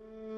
Mm.